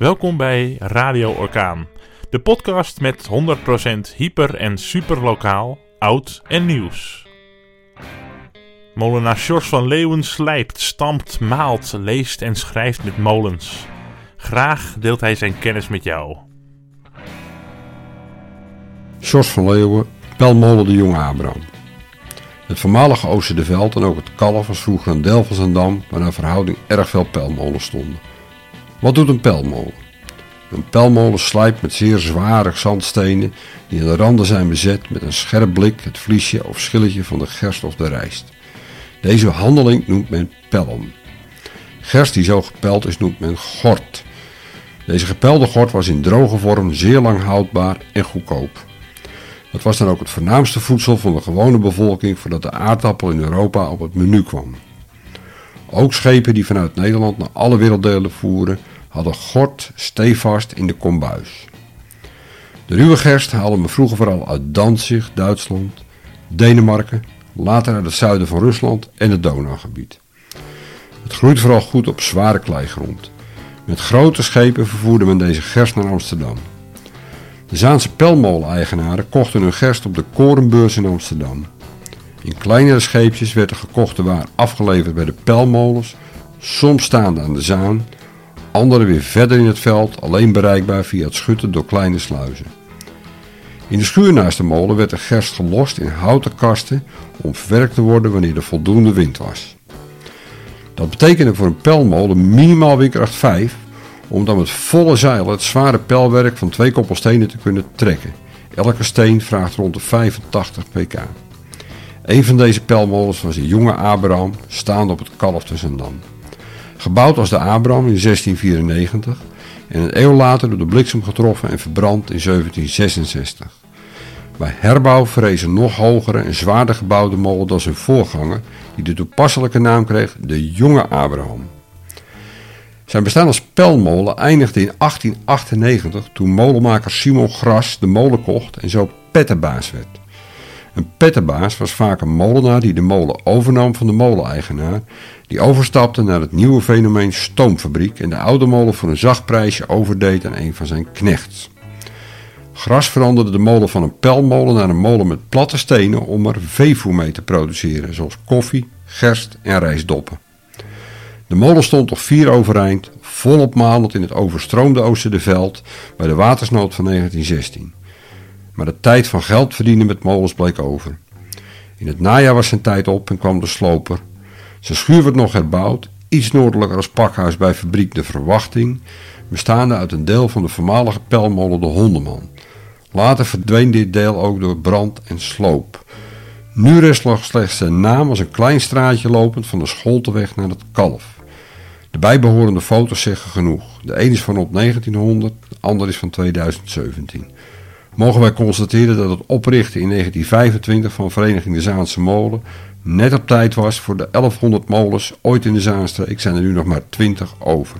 Welkom bij Radio Orkaan, de podcast met 100% hyper en superlokaal, oud en nieuws. Molenaar Sjors van Leeuwen slijpt, stampt, maalt, leest en schrijft met molens. Graag deelt hij zijn kennis met jou. Sjors van Leeuwen, Pelmolen de Jonge Abraham. Het voormalige Oosterdeveld en ook het Kalf was vroeger een Zandam waar naar verhouding erg veel pelmolens stonden. Wat doet een pelmolen? Een pelmolen slijpt met zeer zware zandstenen die aan de randen zijn bezet met een scherp blik het vliesje of schilletje van de gerst of de rijst. Deze handeling noemt men pellen. Gerst die zo gepeld is noemt men gort. Deze gepelde gort was in droge vorm zeer lang houdbaar en goedkoop. Het was dan ook het voornaamste voedsel van de gewone bevolking voordat de aardappel in Europa op het menu kwam. Ook schepen die vanuit Nederland naar alle werelddelen voeren hadden gort stevast in de kombuis. De ruwe gerst haalden we vroeger vooral uit Danzig, Duitsland, Denemarken, later uit het zuiden van Rusland en het Donaugebied. Het groeit vooral goed op zware kleigrond. Met grote schepen vervoerde men deze gerst naar Amsterdam. De Zaanse pelmolen-eigenaren kochten hun gerst op de korenbeurs in Amsterdam. In kleinere scheepjes werd de gekochte waar afgeleverd bij de pelmolens, soms staande aan de Zaan, andere weer verder in het veld, alleen bereikbaar via het schutten door kleine sluizen. In de schuur naast de molen werd de gerst gelost in houten kasten om verwerkt te worden wanneer er voldoende wind was. Dat betekende voor een pelmolen minimaal windkracht 5 om dan met volle zeil het zware pijlwerk van twee koppelstenen te kunnen trekken. Elke steen vraagt rond de 85 pk. Een van deze pijlmolens was de jonge Abraham, staande op het kalf te Zandam. Gebouwd als de Abraham in 1694 en een eeuw later door de bliksem getroffen en verbrand in 1766. Bij herbouw verrees een nog hogere en zwaarder gebouwde molen dan zijn voorganger, die de toepasselijke naam kreeg de Jonge Abraham. Zijn bestaan als pelmolen eindigde in 1898 toen molenmaker Simon Gras de molen kocht en zo pettenbaas werd. Een pettenbaas was vaak een molenaar die de molen overnam van de moleneigenaar, die overstapte naar het nieuwe fenomeen stoomfabriek en de oude molen voor een zacht prijsje overdeed aan een van zijn knechts. Gras veranderde de molen van een pelmolen naar een molen met platte stenen om er veevoer mee te produceren, zoals koffie, gerst en rijstdoppen. De molen stond toch vier overeind, volop malend in het overstroomde Oosterdeveld bij de watersnood van 1916. Maar de tijd van geld verdienen met molens bleek over. In het najaar was zijn tijd op en kwam de sloper. Zijn schuur werd nog herbouwd, iets noordelijker als pakhuis bij fabriek De Verwachting, bestaande uit een deel van de voormalige pelmolen De Hondeman. Later verdween dit deel ook door brand en sloop. Nu rest nog slechts zijn naam als een klein straatje lopend van de Scholteweg naar het Kalf. De bijbehorende foto's zeggen genoeg. De een is van op 1900, de ander is van 2017. Mogen wij constateren dat het oprichten in 1925 van Vereniging de Zaanse Molen net op tijd was voor de 1100 molens ooit in de Zaanstreek zijn er nu nog maar 20 over.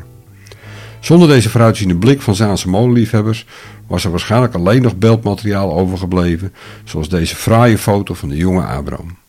Zonder deze vooruitziende blik van Zaanse molenliefhebbers was er waarschijnlijk alleen nog beeldmateriaal overgebleven, zoals deze fraaie foto van de jonge Abraham.